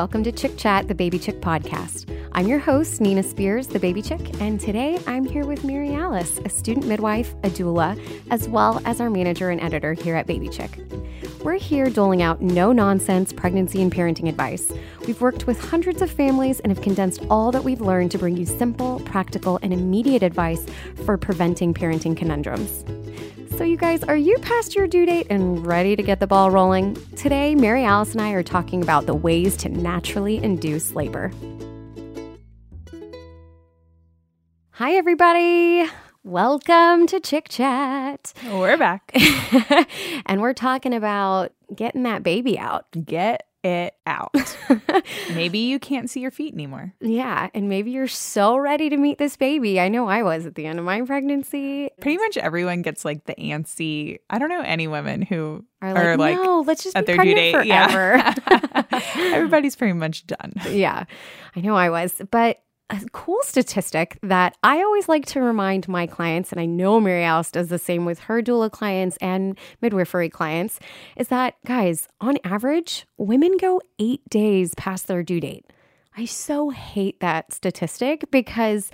welcome to Chick Chat, the Baby Chick podcast. I'm your host, Nina Spears, the Baby Chick, and today I'm here with Mary Alice, a student midwife, a doula, as well as our manager and editor here at Baby Chick. We're here doling out no nonsense pregnancy and parenting advice. We've worked with hundreds of families and have condensed all that we've learned to bring you simple, practical, and immediate advice for preventing parenting conundrums. So, you guys, are you past your due date and ready to get the ball rolling? Today, Mary Alice and I are talking about the ways to naturally induce labor. Hi, everybody. Welcome to Chick Chat. We're back. and we're talking about getting that baby out. Get it out. maybe you can't see your feet anymore. Yeah. And maybe you're so ready to meet this baby. I know I was at the end of my pregnancy. Pretty much everyone gets like the antsy. I don't know any women who are like, are like no, let's just at be their due date. Forever. Yeah. Everybody's pretty much done. Yeah. I know I was. But a cool statistic that I always like to remind my clients, and I know Mary Alice does the same with her doula clients and midwifery clients, is that, guys, on average, women go eight days past their due date. I so hate that statistic because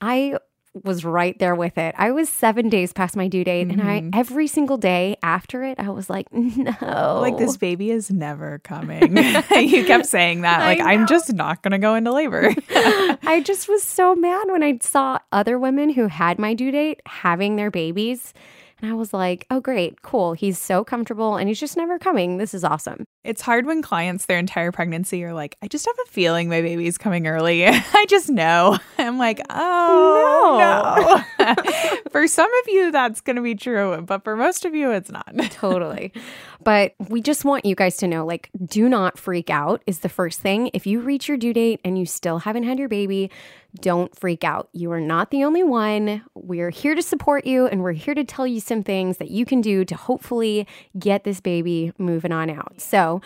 I was right there with it. I was seven days past my due date, mm-hmm. and I mm-hmm. every single day after it, I was like, no, like this baby is never coming. you kept saying that, like I'm just not gonna go into labor. I just was so mad when I saw other women who had my due date having their babies. And I was like, oh, great, cool. He's so comfortable and he's just never coming. This is awesome. It's hard when clients, their entire pregnancy, are like, I just have a feeling my baby's coming early. I just know. I'm like, oh, no. no. for some of you, that's going to be true. But for most of you, it's not. totally. But we just want you guys to know like, do not freak out, is the first thing. If you reach your due date and you still haven't had your baby, don't freak out. You are not the only one. We're here to support you and we're here to tell you some things that you can do to hopefully get this baby moving on out. So,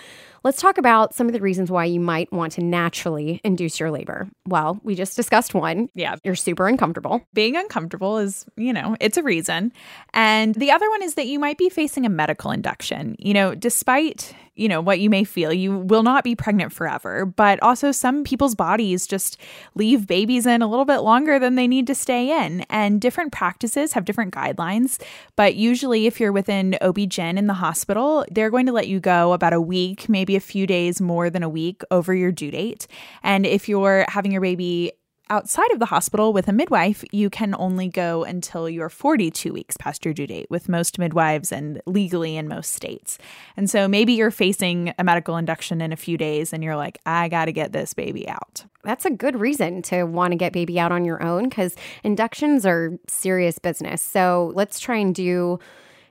Let's talk about some of the reasons why you might want to naturally induce your labor. Well, we just discussed one. Yeah. You're super uncomfortable. Being uncomfortable is, you know, it's a reason. And the other one is that you might be facing a medical induction. You know, despite, you know, what you may feel, you will not be pregnant forever. But also, some people's bodies just leave babies in a little bit longer than they need to stay in. And different practices have different guidelines. But usually, if you're within OB-GYN in the hospital, they're going to let you go about a week, maybe a few days more than a week over your due date. And if you're having your baby outside of the hospital with a midwife, you can only go until you're 42 weeks past your due date with most midwives and legally in most states. And so maybe you're facing a medical induction in a few days and you're like, I got to get this baby out. That's a good reason to want to get baby out on your own because inductions are serious business. So let's try and do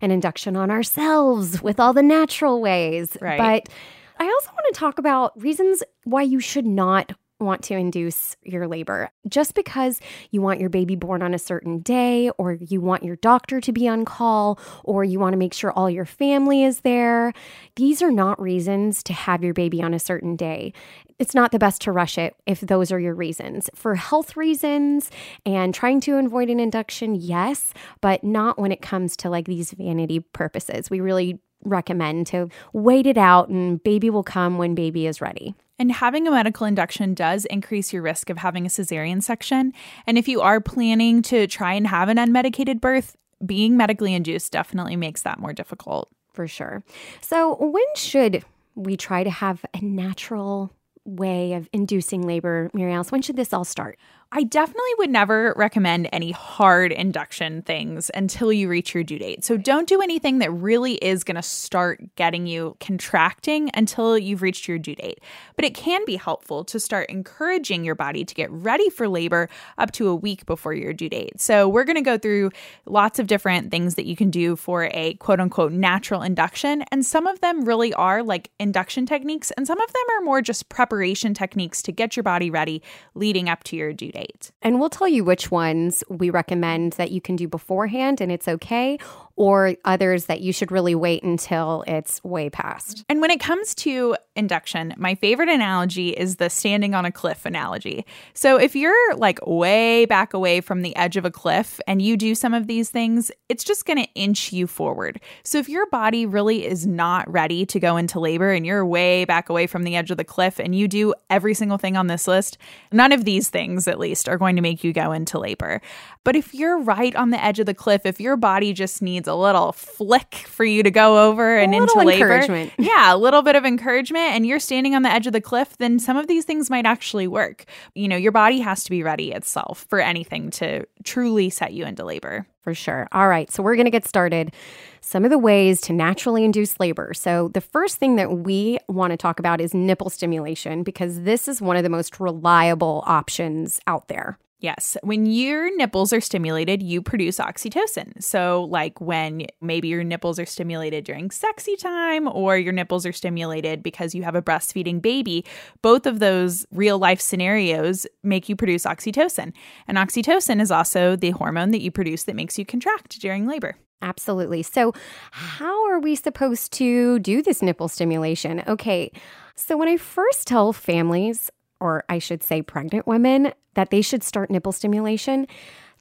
an induction on ourselves with all the natural ways. Right. But I also want to talk about reasons why you should not want to induce your labor. Just because you want your baby born on a certain day, or you want your doctor to be on call, or you want to make sure all your family is there, these are not reasons to have your baby on a certain day. It's not the best to rush it if those are your reasons. For health reasons and trying to avoid an induction, yes, but not when it comes to like these vanity purposes. We really recommend to wait it out and baby will come when baby is ready. And having a medical induction does increase your risk of having a cesarean section. And if you are planning to try and have an unmedicated birth, being medically induced definitely makes that more difficult. For sure. So, when should we try to have a natural way of inducing labor, Alice? When should this all start? I definitely would never recommend any hard induction things until you reach your due date. So don't do anything that really is going to start getting you contracting until you've reached your due date. But it can be helpful to start encouraging your body to get ready for labor up to a week before your due date. So we're going to go through lots of different things that you can do for a quote unquote natural induction. And some of them really are like induction techniques, and some of them are more just preparation techniques to get your body ready leading up to your due date. And we'll tell you which ones we recommend that you can do beforehand and it's okay, or others that you should really wait until it's way past. And when it comes to induction, my favorite analogy is the standing on a cliff analogy. So if you're like way back away from the edge of a cliff and you do some of these things, it's just going to inch you forward. So if your body really is not ready to go into labor and you're way back away from the edge of the cliff and you do every single thing on this list, none of these things at least are going to make you go into labor. But if you're right on the edge of the cliff, if your body just needs a little flick for you to go over and into labor, yeah, a little bit of encouragement, and you're standing on the edge of the cliff, then some of these things might actually work. You know, your body has to be ready itself for anything to truly set you into labor. For sure. All right, so we're going to get started. Some of the ways to naturally induce labor. So, the first thing that we want to talk about is nipple stimulation because this is one of the most reliable options out there. Yes. When your nipples are stimulated, you produce oxytocin. So, like when maybe your nipples are stimulated during sexy time or your nipples are stimulated because you have a breastfeeding baby, both of those real life scenarios make you produce oxytocin. And oxytocin is also the hormone that you produce that makes you contract during labor. Absolutely. So, how are we supposed to do this nipple stimulation? Okay. So, when I first tell families, or I should say pregnant women, that they should start nipple stimulation,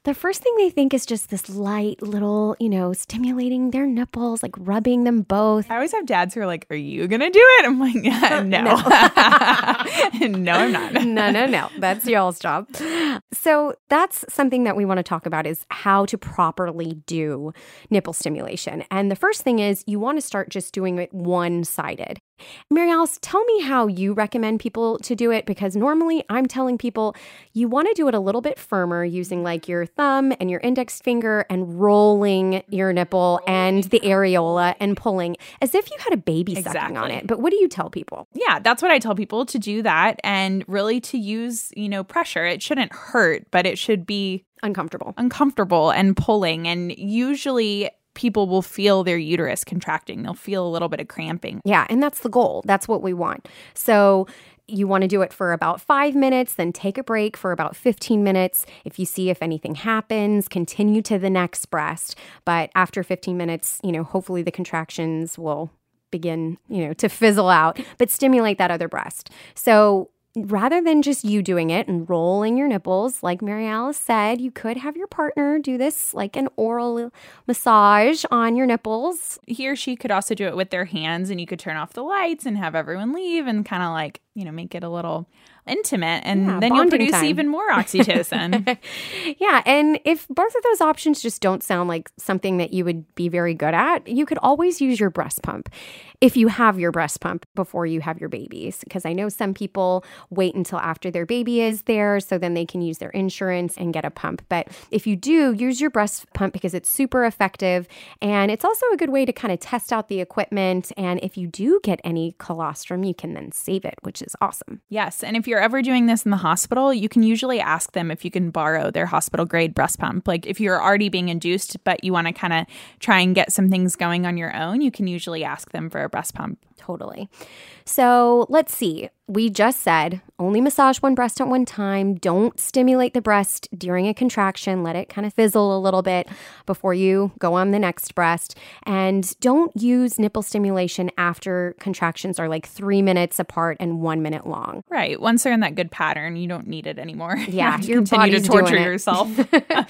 the first thing they think is just this light little, you know, stimulating their nipples, like rubbing them both. I always have dads who are like, Are you going to do it? I'm like, yeah, uh, No. no, no I'm not. no, no, no. That's y'all's job. So that's something that we want to talk about is how to properly do nipple stimulation. And the first thing is you want to start just doing it one sided. Mary Alice, tell me how you recommend people to do it because normally I'm telling people you want to do it a little bit firmer using like your thumb and your index finger and rolling your nipple and the areola and pulling as if you had a baby exactly. sucking on it. But what do you tell people? Yeah, that's what I tell people to do that and really to use, you know, pressure. It shouldn't hurt, but it should be uncomfortable. Uncomfortable and pulling. And usually people will feel their uterus contracting. They'll feel a little bit of cramping. Yeah, and that's the goal. That's what we want. So you want to do it for about five minutes, then take a break for about 15 minutes. If you see if anything happens, continue to the next breast. But after 15 minutes, you know, hopefully the contractions will begin, you know, to fizzle out, but stimulate that other breast. So rather than just you doing it and rolling your nipples, like Mary Alice said, you could have your partner do this like an oral massage on your nipples. He or she could also do it with their hands, and you could turn off the lights and have everyone leave and kind of like, you know, make it a little intimate and yeah, then you'll produce time. even more oxytocin. yeah, and if both of those options just don't sound like something that you would be very good at, you could always use your breast pump if you have your breast pump before you have your babies because I know some people wait until after their baby is there so then they can use their insurance and get a pump. But if you do, use your breast pump because it's super effective and it's also a good way to kind of test out the equipment and if you do get any colostrum, you can then save it, which is awesome. Yes, and if you're ever doing this in the hospital, you can usually ask them if you can borrow their hospital grade breast pump. Like if you're already being induced, but you want to kind of try and get some things going on your own, you can usually ask them for a breast pump. Totally. So let's see. We just said only massage one breast at one time. Don't stimulate the breast during a contraction. Let it kind of fizzle a little bit before you go on the next breast. And don't use nipple stimulation after contractions are like three minutes apart and one minute long. Right. Once they're in that good pattern, you don't need it anymore. Yeah. you your continue to torture yourself.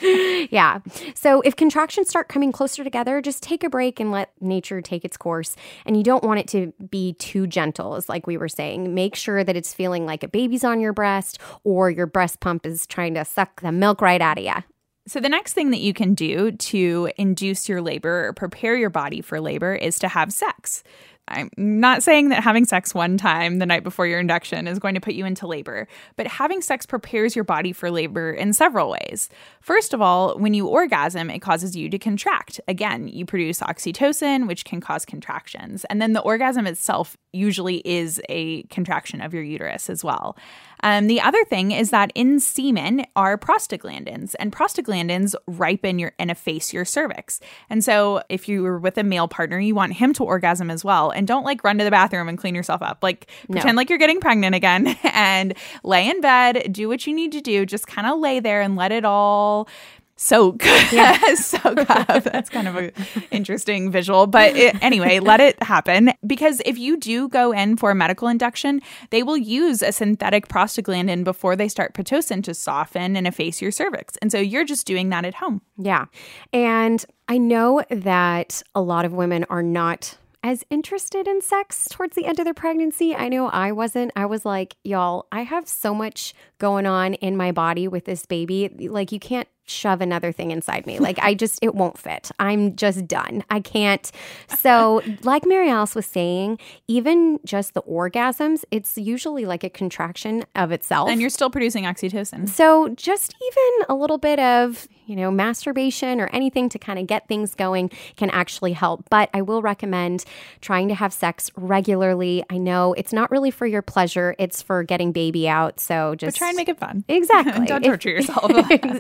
yeah. So if contractions start coming closer together, just take a break and let nature take its course. And you don't want it to be too gentle, as like we were saying. Make sure that it's feeling like a baby's on your breast or your breast pump is trying to suck the milk right out of you. So, the next thing that you can do to induce your labor or prepare your body for labor is to have sex. I'm not saying that having sex one time the night before your induction is going to put you into labor, but having sex prepares your body for labor in several ways. First of all, when you orgasm, it causes you to contract. Again, you produce oxytocin, which can cause contractions. And then the orgasm itself usually is a contraction of your uterus as well. Um, the other thing is that in semen are prostaglandins, and prostaglandins ripen your and efface your cervix. And so, if you were with a male partner, you want him to orgasm as well. And don't like run to the bathroom and clean yourself up. Like pretend no. like you're getting pregnant again, and lay in bed, do what you need to do. Just kind of lay there and let it all soak yeah. soak up that's kind of an interesting visual but it, anyway let it happen because if you do go in for a medical induction they will use a synthetic prostaglandin before they start pitocin to soften and efface your cervix and so you're just doing that at home yeah and i know that a lot of women are not as interested in sex towards the end of their pregnancy. I know I wasn't. I was like, y'all, I have so much going on in my body with this baby. Like, you can't shove another thing inside me. Like I just it won't fit. I'm just done. I can't. So, like Mary Alice was saying, even just the orgasms, it's usually like a contraction of itself. And you're still producing oxytocin. So, just even a little bit of, you know, masturbation or anything to kind of get things going can actually help. But I will recommend trying to have sex regularly. I know it's not really for your pleasure, it's for getting baby out. So, just but try and make it fun. Exactly. Don't torture if, yourself.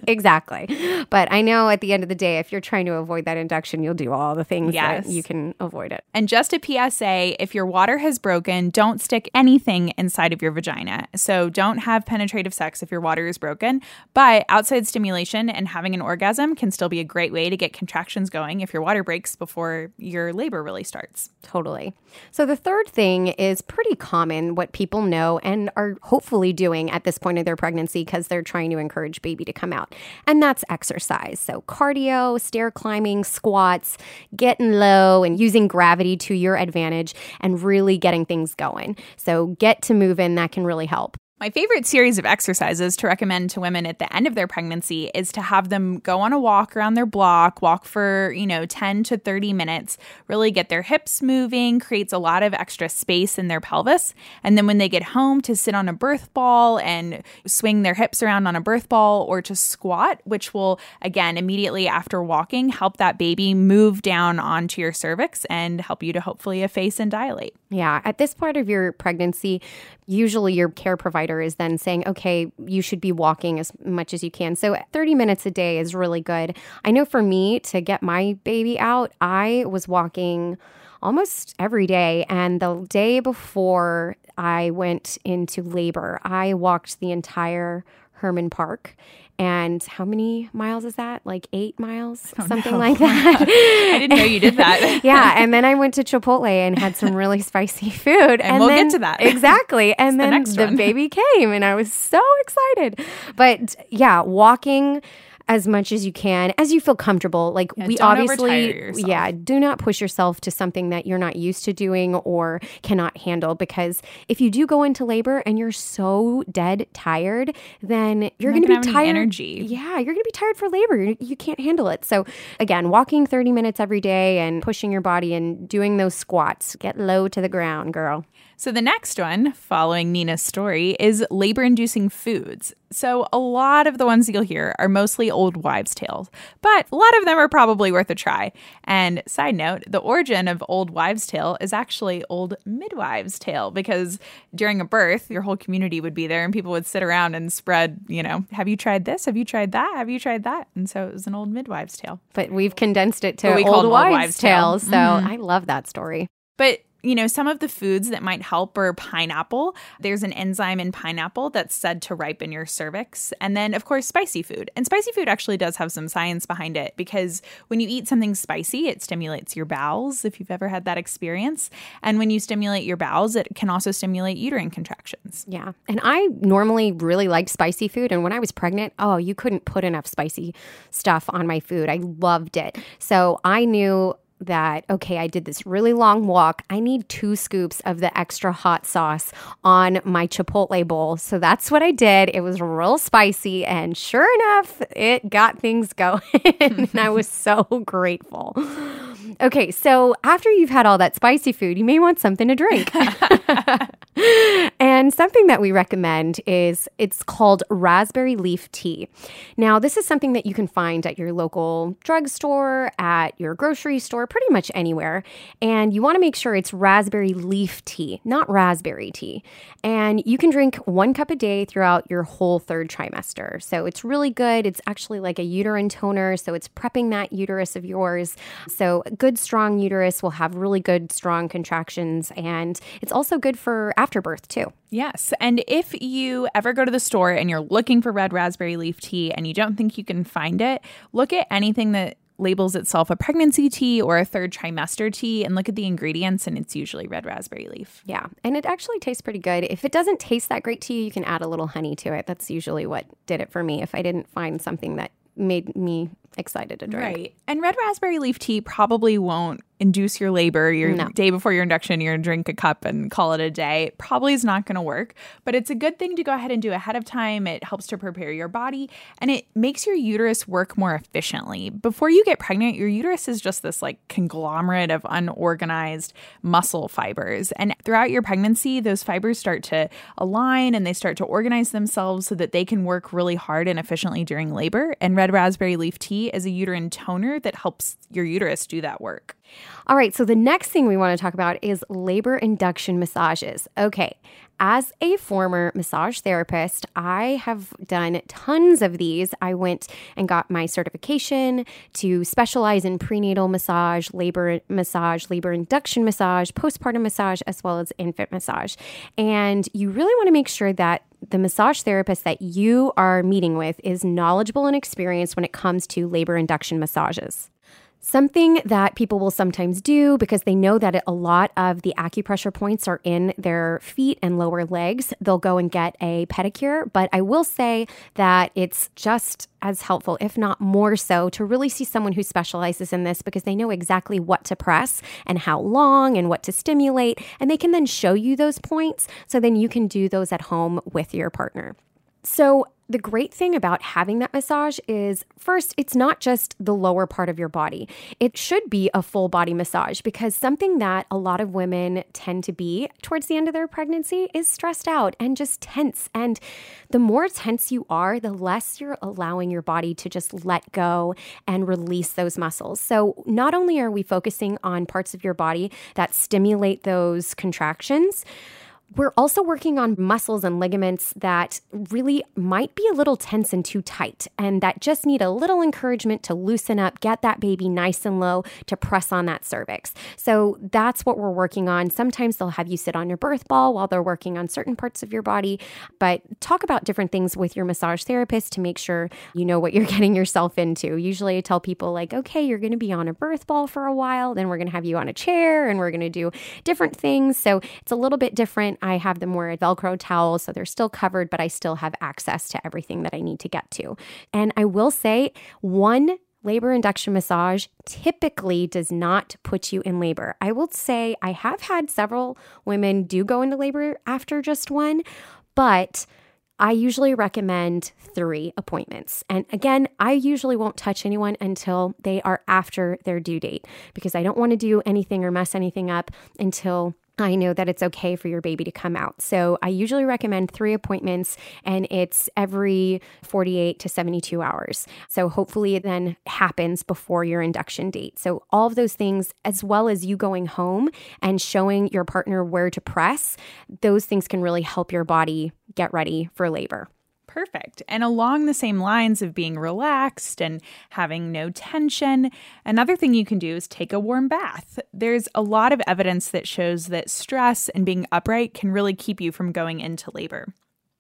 exactly. But I know at the end of the day, if you're trying to avoid that induction, you'll do all the things yes. that you can avoid it. And just a PSA if your water has broken, don't stick anything inside of your vagina. So don't have penetrative sex if your water is broken. But outside stimulation and having an orgasm can still be a great way to get contractions going if your water breaks before your labor really starts. Totally. So the third thing is pretty common, what people know and are hopefully doing at this point of their pregnancy because they're trying to encourage baby to come out. And that's exercise. So, cardio, stair climbing, squats, getting low and using gravity to your advantage and really getting things going. So, get to moving, that can really help. My favorite series of exercises to recommend to women at the end of their pregnancy is to have them go on a walk around their block, walk for, you know, 10 to 30 minutes, really get their hips moving, creates a lot of extra space in their pelvis. And then when they get home, to sit on a birth ball and swing their hips around on a birth ball or to squat, which will, again, immediately after walking, help that baby move down onto your cervix and help you to hopefully efface and dilate. Yeah. At this part of your pregnancy, usually your care provider is then saying, okay, you should be walking as much as you can. So 30 minutes a day is really good. I know for me to get my baby out, I was walking almost every day. And the day before I went into labor, I walked the entire Hermann Park and how many miles is that? Like eight miles, something know. like that. I didn't know you did that. yeah, and then I went to Chipotle and had some really spicy food, and, and we'll then, get to that exactly. And then the, the baby came, and I was so excited. But yeah, walking as much as you can, as you feel comfortable. Like yeah, we obviously, yeah, do not push yourself to something that you're not used to doing or cannot handle. Because if you do go into labor and you're so dead tired, then you're, you're going to be tired. Energy. Yeah, you're going to be tired for labor. You, you can't handle it. So again, walking 30 minutes every day and pushing your body and doing those squats. Get low to the ground, girl. So, the next one, following Nina's story, is labor inducing foods. So, a lot of the ones you'll hear are mostly old wives' tales, but a lot of them are probably worth a try. And, side note, the origin of old wives' tale is actually old midwives' tale because during a birth, your whole community would be there and people would sit around and spread, you know, have you tried this? Have you tried that? Have you tried that? And so it was an old midwives' tale. But we've condensed it to old wives', wives tale. tale. So, mm-hmm. I love that story. But you know, some of the foods that might help are pineapple. There's an enzyme in pineapple that's said to ripen your cervix. And then, of course, spicy food. And spicy food actually does have some science behind it because when you eat something spicy, it stimulates your bowels, if you've ever had that experience. And when you stimulate your bowels, it can also stimulate uterine contractions. Yeah. And I normally really liked spicy food. And when I was pregnant, oh, you couldn't put enough spicy stuff on my food. I loved it. So I knew that, okay, I did this really long walk. I need two scoops of the extra hot sauce on my Chipotle bowl. So that's what I did. It was real spicy. And sure enough, it got things going. and I was so grateful. Okay, so after you've had all that spicy food, you may want something to drink. and something that we recommend is it's called raspberry leaf tea. Now, this is something that you can find at your local drugstore, at your grocery store, pretty much anywhere. And you want to make sure it's raspberry leaf tea, not raspberry tea. And you can drink one cup a day throughout your whole third trimester. So it's really good. It's actually like a uterine toner. So it's prepping that uterus of yours. So good, strong uterus will have really good, strong contractions. And it's also good for afterbirth too. Yes. And if you ever go to the store and you're looking for red raspberry leaf tea and you don't think you can find it, look at anything that labels itself a pregnancy tea or a third trimester tea and look at the ingredients and it's usually red raspberry leaf. Yeah, and it actually tastes pretty good. If it doesn't taste that great to you, you can add a little honey to it. That's usually what did it for me if I didn't find something that made me excited to drink. Right. And red raspberry leaf tea probably won't induce your labor your no. day before your induction you're going to drink a cup and call it a day. Probably is not going to work but it's a good thing to go ahead and do ahead of time. It helps to prepare your body and it makes your uterus work more efficiently. Before you get pregnant your uterus is just this like conglomerate of unorganized muscle fibers and throughout your pregnancy those fibers start to align and they start to organize themselves so that they can work really hard and efficiently during labor and red raspberry leaf tea is a uterine toner that helps your uterus do that work all right, so the next thing we want to talk about is labor induction massages. Okay, as a former massage therapist, I have done tons of these. I went and got my certification to specialize in prenatal massage, labor massage, labor induction massage, postpartum massage, as well as infant massage. And you really want to make sure that the massage therapist that you are meeting with is knowledgeable and experienced when it comes to labor induction massages. Something that people will sometimes do because they know that a lot of the acupressure points are in their feet and lower legs, they'll go and get a pedicure. But I will say that it's just as helpful, if not more so, to really see someone who specializes in this because they know exactly what to press and how long and what to stimulate. And they can then show you those points so then you can do those at home with your partner. So, the great thing about having that massage is first, it's not just the lower part of your body. It should be a full body massage because something that a lot of women tend to be towards the end of their pregnancy is stressed out and just tense. And the more tense you are, the less you're allowing your body to just let go and release those muscles. So, not only are we focusing on parts of your body that stimulate those contractions, we're also working on muscles and ligaments that really might be a little tense and too tight, and that just need a little encouragement to loosen up, get that baby nice and low to press on that cervix. So that's what we're working on. Sometimes they'll have you sit on your birth ball while they're working on certain parts of your body, but talk about different things with your massage therapist to make sure you know what you're getting yourself into. Usually I tell people, like, okay, you're going to be on a birth ball for a while, then we're going to have you on a chair and we're going to do different things. So it's a little bit different I have them wear a Velcro towel, so they're still covered, but I still have access to everything that I need to get to. And I will say, one labor induction massage typically does not put you in labor. I will say I have had several women do go into labor after just one, but I usually recommend three appointments. And again, I usually won't touch anyone until they are after their due date because I don't want to do anything or mess anything up until I know that it's okay for your baby to come out. So I usually recommend three appointments and it's every 48 to 72 hours. So hopefully it then happens before your induction date. So all of those things, as well as you going home and showing your partner where to press, those things can really help your body get ready for labor. Perfect. And along the same lines of being relaxed and having no tension, another thing you can do is take a warm bath. There's a lot of evidence that shows that stress and being upright can really keep you from going into labor.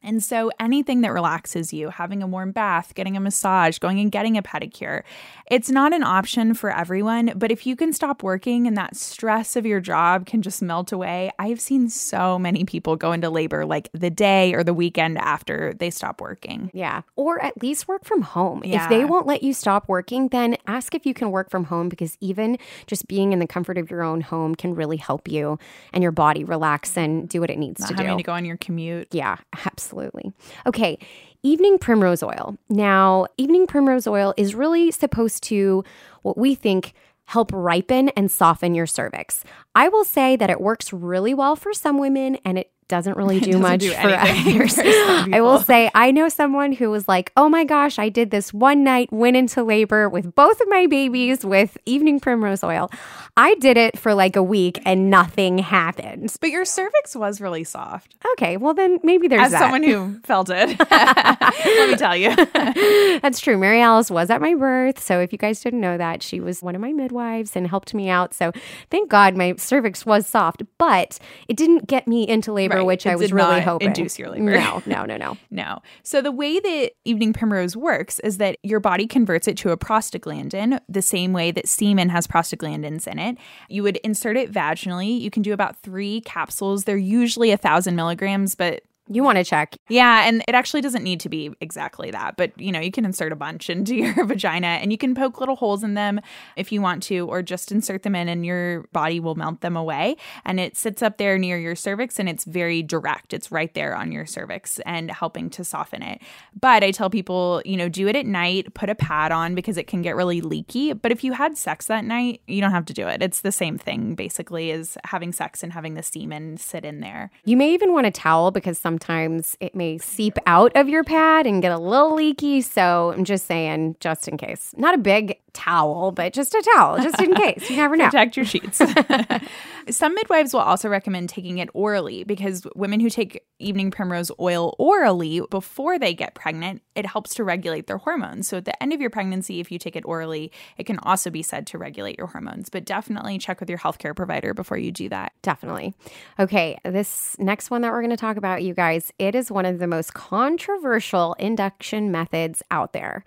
And so, anything that relaxes you, having a warm bath, getting a massage, going and getting a pedicure, it's not an option for everyone. But if you can stop working and that stress of your job can just melt away, I've seen so many people go into labor like the day or the weekend after they stop working. Yeah. Or at least work from home. Yeah. If they won't let you stop working, then ask if you can work from home because even just being in the comfort of your own home can really help you and your body relax and do what it needs not to do. Having to go on your commute. Yeah, absolutely absolutely. Okay, evening primrose oil. Now, evening primrose oil is really supposed to, what we think, help ripen and soften your cervix. I will say that it works really well for some women and it doesn't really do doesn't much do for others. for I will say, I know someone who was like, oh my gosh, I did this one night, went into labor with both of my babies with evening primrose oil. I did it for like a week and nothing happened. But your cervix was really soft. Okay, well, then maybe there's As that. someone who felt it, let me tell you. That's true. Mary Alice was at my birth. So if you guys didn't know that, she was one of my midwives and helped me out. So thank God my cervix was soft, but it didn't get me into labor, Right. Which It I was really hoping. induce your labor. No, no, no, no. No. So the way that evening primrose works is that your body converts it to a prostaglandin the same way that semen has prostaglandins in it. You would insert it vaginally. You can do about three capsules. They're usually a thousand milligrams, but You want to check. yeah, and it actually doesn't need to be exactly that, but you know, you can insert a bunch into your vagina and you can poke little holes in them if you want to, or just insert them in and your body will melt them away. And it sits up there near your cervix and it's very direct. It's right there on your cervix and helping to soften it. But I tell people, you know, do it at night, put a pad on because it can get really leaky. But if you had sex that night, you don't have to do it. It's the same thing basically as having sex and having the semen sit in there. You may even want a towel because sometimes it may seep out of your pad and get a little leaky. So I'm just saying, just in case. Not a big towel, but just a towel, just in case. You never know. protect your sheets. Some midwives will also recommend taking it orally because women who take evening primrose oil orally before they get pregnant, it helps to regulate their hormones. So at the end of your pregnancy, if you take it orally, it can also be said to regulate your hormones. But definitely check with your healthcare provider before you do that. Definitely. Okay, this next one that we're going to talk about, you guys, it is one of the most controversial induction methods out there.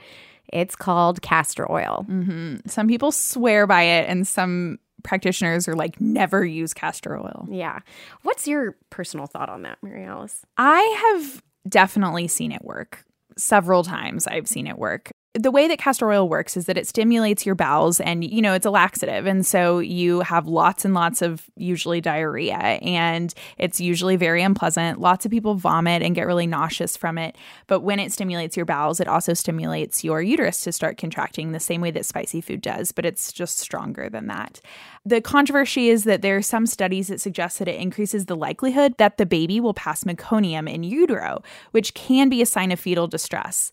It's called castor oil. Mm-hmm. Some people swear by it, and some practitioners are like, never use castor oil. Yeah. What's your personal thought on that, Mary Alice? I have definitely seen it work. Several times I've seen it work. The way that castor oil works is that it stimulates your bowels and you know it's a laxative and so you have lots and lots of usually diarrhea and it's usually very unpleasant. Lots of people vomit and get really nauseous from it. But when it stimulates your bowels, it also stimulates your uterus to start contracting the same way that spicy food does, but it's just stronger than that. The controversy is that there are some studies that suggest that it increases the likelihood that the baby will pass meconium in utero, which can be a sign of fetal distress.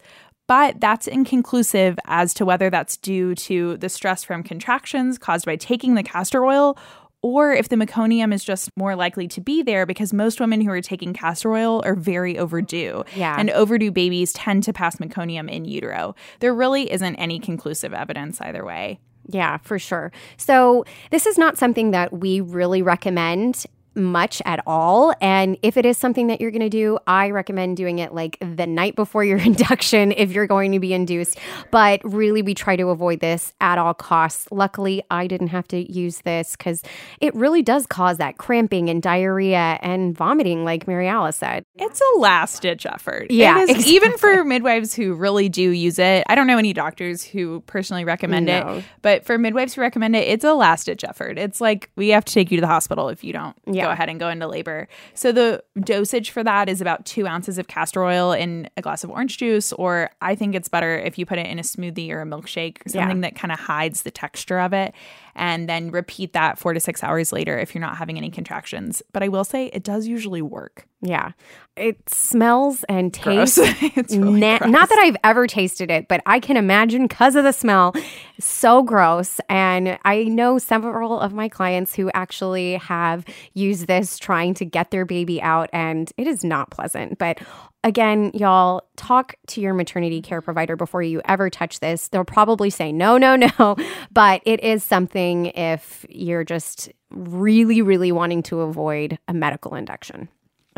But that's inconclusive as to whether that's due to the stress from contractions caused by taking the castor oil or if the meconium is just more likely to be there because most women who are taking castor oil are very overdue. Yeah. And overdue babies tend to pass meconium in utero. There really isn't any conclusive evidence either way. Yeah, for sure. So, this is not something that we really recommend much at all. And if it is something that you're going to do, I recommend doing it like the night before your induction if you're going to be induced. But really, we try to avoid this at all costs. Luckily, I didn't have to use this because it really does cause that cramping and diarrhea and vomiting, like Mary Alice said. It's a last ditch effort. Yeah, It is, exactly. even for midwives who really do use it. I don't know any doctors who personally recommend No. it, but for midwives who recommend it, it's a last ditch effort. It's like we have to take you to the hospital if you don't Yeah. Go ahead and go into labor. So the dosage for that is about two ounces of castor oil in a glass of orange juice, or I think it's better if you put it in a smoothie or a milkshake, Yeah. something that kind of hides the texture of it. And then repeat that four to six hours later if you're not having any contractions. But I will say it does usually work. Yeah. It smells and tastes it's really Na- gross. not that I've ever tasted it, but I can imagine because of the smell, so gross. And I know several of my clients who actually have used this trying to get their baby out, and it is not pleasant. But again, y'all, talk to your maternity care provider before you ever touch this. They'll probably say no, no, no, but it is something if you're just really, really wanting to avoid a medical induction.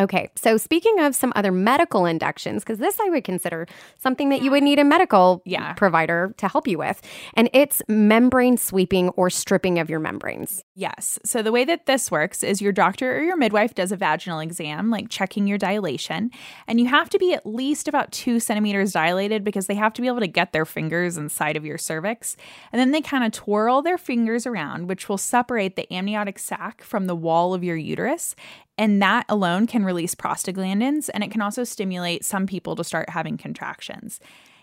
Okay, so speaking of some other medical inductions, because this I would consider something that you would need a medical Yeah. provider to help you with, and it's membrane sweeping or stripping of your membranes. Yes. So the way that this works is your doctor or your midwife does a vaginal exam, like checking your dilation, and you have to be at least about two centimeters dilated because they have to be able to get their fingers inside of your cervix. And then they kind of twirl their fingers around, which will separate the amniotic sac from the wall of your uterus. And that alone can release prostaglandins, and it can also stimulate some people to start having contractions.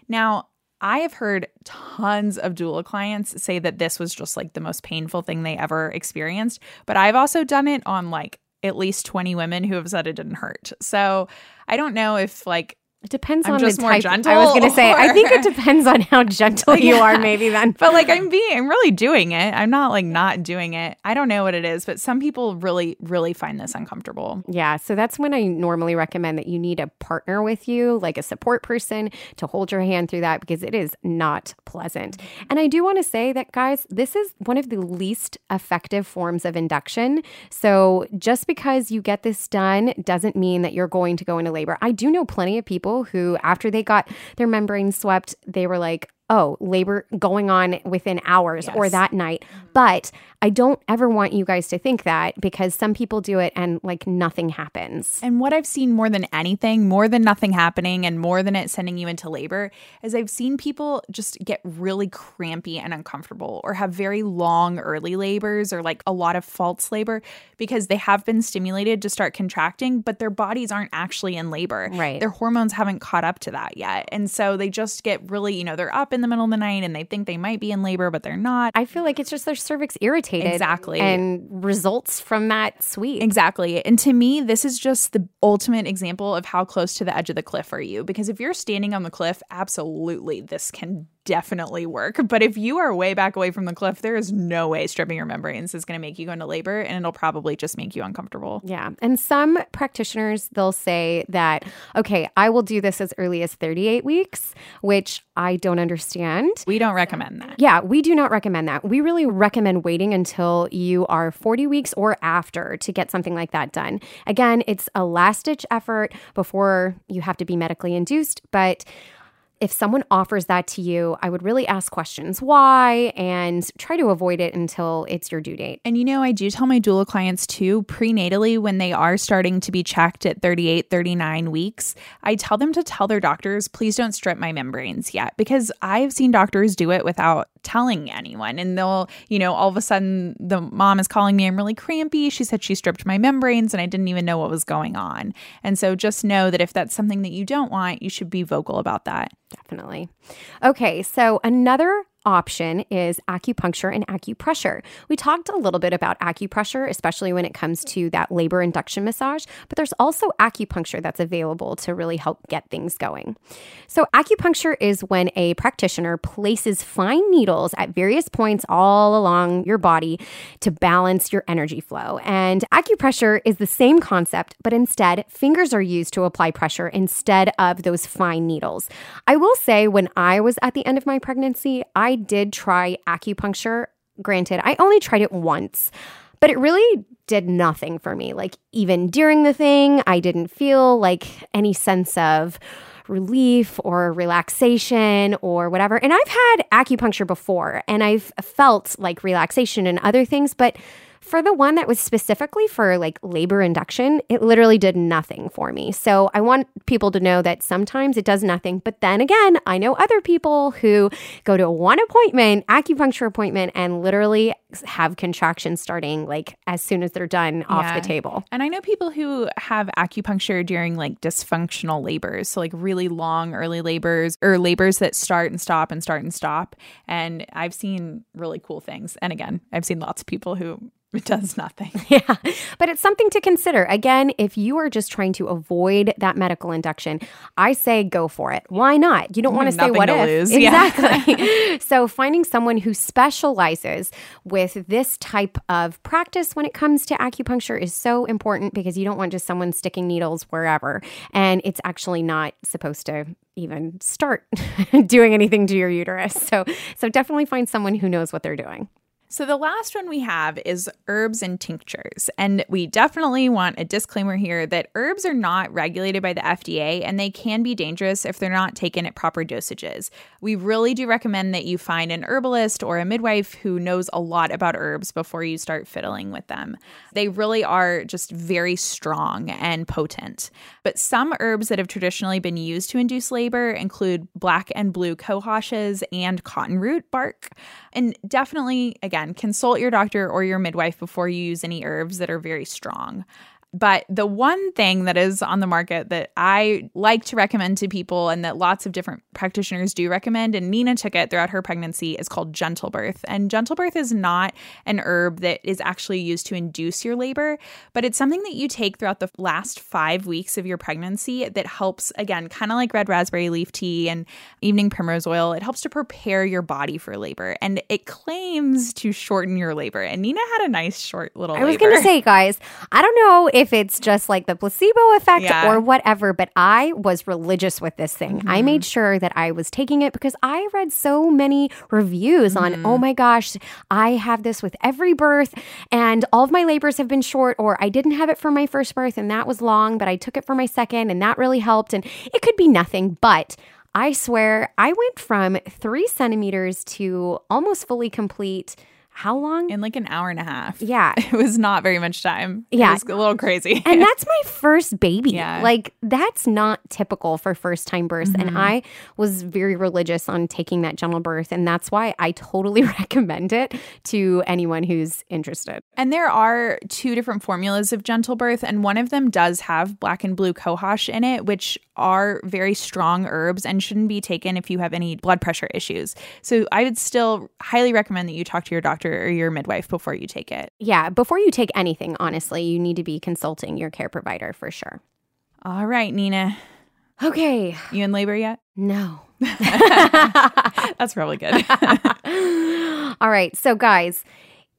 Now, I have heard tons of doula clients say that this was just like the most painful thing they ever experienced, but I've also done it on like at least 20 women who have said it didn't hurt. So I don't know if like it depends I'm on just the more type. gentle, I was going to say, I think it depends on how gentle you are, maybe then. but like I'm being I'm really doing it. I'm not like not doing it. I don't know what it is, but some people really really find this uncomfortable. Yeah, so that's when I normally recommend that you need a partner with you, like a support person to hold your hand through that because it is not pleasant. And I do want to say that, guys, this is one of the least effective forms of induction. So just because you get this done doesn't mean that you're going to go into labor. I do know plenty of people who, after they got their membrane swept, they were like, oh, labor going on within hours or that night. But I don't ever want you guys to think that because some people do it and like nothing happens. And what I've seen more than anything, more than nothing happening and more than it sending you into labor, is I've seen people just get really crampy and uncomfortable or have very long early labors or like a lot of false labor because they have been stimulated to start contracting, but their bodies aren't actually in labor. Right. Their hormones haven't caught up to that yet. And so they just get really, you know, they're up in the middle of the night and they think they might be in labor, but they're not. I feel like it's just their cervix irritated. Exactly. And results from that sweep. Exactly. And to me, this is just the ultimate example of how close to the edge of the cliff are you. Because if you're standing on the cliff, absolutely, this can definitely work. But if you are way back away from the cliff, there is no way stripping your membranes is going to make you go into labor and it'll probably just make you uncomfortable. Yeah. And some practitioners, they'll say that, okay, I will do this as early as 38 weeks, which I don't understand. We don't recommend that. Yeah, we do not recommend that. We really recommend waiting until you are 40 weeks or after to get something like that done. Again, it's a last ditch effort before you have to be medically induced, but if someone offers that to you, I would really ask questions why and try to avoid it until it's your due date. And you know, I do tell my doula clients too, prenatally, when they are starting to be checked at 38, 39 weeks, I tell them to tell their doctors, please don't strip my membranes yet, because I've seen doctors do it without telling anyone. And they'll, you know, all of a sudden the mom is calling me, I'm really crampy. She said she stripped my membranes and I didn't even know what was going on. And so just know that if that's something that you don't want, you should be vocal about that. Definitely. Okay, so another option is acupuncture and acupressure. We talked a little bit about acupressure, especially when it comes to that labor induction massage, but there's also acupuncture that's available to really help get things going. So, acupuncture is when a practitioner places fine needles at various points all along your body to balance your energy flow. And acupressure is the same concept, but instead, fingers are used to apply pressure instead of those fine needles. I will say, when I was at the end of my pregnancy, I did try acupuncture. Granted, I only tried it once, but it really did nothing for me. Like, even during the thing, I didn't feel like any sense of relief or relaxation or whatever. And I've had acupuncture before and I've felt like relaxation and other things, but for the one that was specifically for like labor induction, it literally did nothing for me. So I want people to know that sometimes it does nothing. But then again, I know other people who go to one appointment, acupuncture appointment, and literally have contractions starting like as soon as they're done off Yeah. the table. And I know people who have acupuncture during like dysfunctional labors. So, like really long early labors or labors that start and stop and start and stop. And I've seen really cool things. And again, I've seen lots of people who it does nothing. Yeah, but it's something to consider. Again, if you are just trying to avoid that medical induction, I say go for it. Why not? You don't mm, want to say what to if. lose. Yeah. Exactly. so finding someone who specializes with this type of practice when it comes to acupuncture is so important because you don't want just someone sticking needles wherever and it's actually not supposed to even start doing anything to your uterus. So so definitely find someone who knows what they're doing. So, the last one we have is herbs and tinctures. And we definitely want a disclaimer here that herbs are not regulated by the FDA and they can be dangerous if they're not taken at proper dosages. We really do recommend that you find an herbalist or a midwife who knows a lot about herbs before you start fiddling with them. They really are just very strong and potent. But some herbs that have traditionally been used to induce labor include black and blue cohoshes and cottonroot bark. And definitely, again, consult your doctor or your midwife before you use any herbs that are very strong. But the one thing that is on the market that I like to recommend to people and that lots of different practitioners do recommend, and Nina took it throughout her pregnancy, is called Gentle Birth. And Gentle Birth is not an herb that is actually used to induce your labor, but it's something that you take throughout the last five weeks of your pregnancy that helps, again, kind of like red raspberry leaf tea and evening primrose oil, it helps to prepare your body for labor. And it claims to shorten your labor. And Nina had a nice short little I was going to say, guys, I don't know if it's just like the placebo effect Yeah. or whatever, but I was religious with this thing. I Mm-hmm. made sure that I was taking it because I read so many reviews on, Mm-hmm. oh my gosh, I have this with every birth and all of my labors have been short, or I didn't have it for my first birth and that was long, but I took it for my second and that really helped. And it could be nothing, but I swear I went from three centimeters to almost fully complete. How long? in like an hour and a half. Yeah. It was not very much time. Yeah. It was a little crazy. And that's my first baby. Yeah. Like, that's not typical for first time births. Mm-hmm. And I was very religious on taking that gentle birth. And that's why I totally recommend it to anyone who's interested. And there are two different formulas of gentle birth, and one of them does have black and blue cohosh in it, which are very strong herbs and shouldn't be taken if you have any blood pressure issues. So I would still highly recommend that you talk to your doctor or your midwife before you take it. Yeah. Before you take anything, honestly, you need to be consulting your care provider for sure. All right, Nina. Okay. You in labor yet? No. That's probably good. All right. So, guys,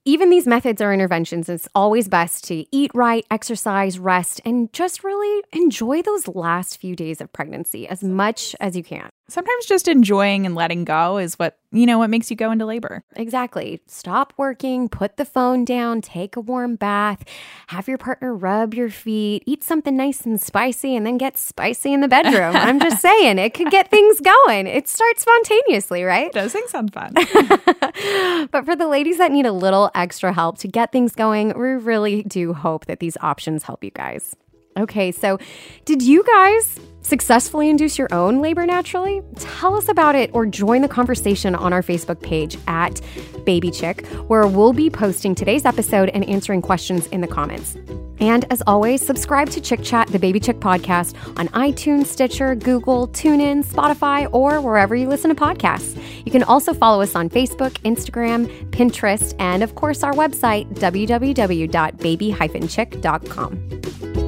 even these methods or interventions, it's always best to eat right, exercise, rest, and just really enjoy those last few days of pregnancy as much as you can. Sometimes just enjoying and letting go is what, you know, what makes you go into labor. Exactly. Stop working, put the phone down, take a warm bath, have your partner rub your feet, eat something nice and spicy, and then get spicy in the bedroom. I'm just saying, it could get things going. It starts spontaneously, right? Those things sound fun. But for the ladies that need a little extra help to get things going, we really do hope that these options help you guys. Okay, so did you guys successfully induce your own labor naturally? Tell us about it or join the conversation on our Facebook page at Baby Chick, where we'll be posting today's episode and answering questions in the comments. And as always, subscribe to Chick Chat, the Baby Chick podcast on iTunes, Stitcher, Google, TuneIn, Spotify, or wherever you listen to podcasts. You can also follow us on Facebook, Instagram, Pinterest, and of course our website, www.baby-chick.com.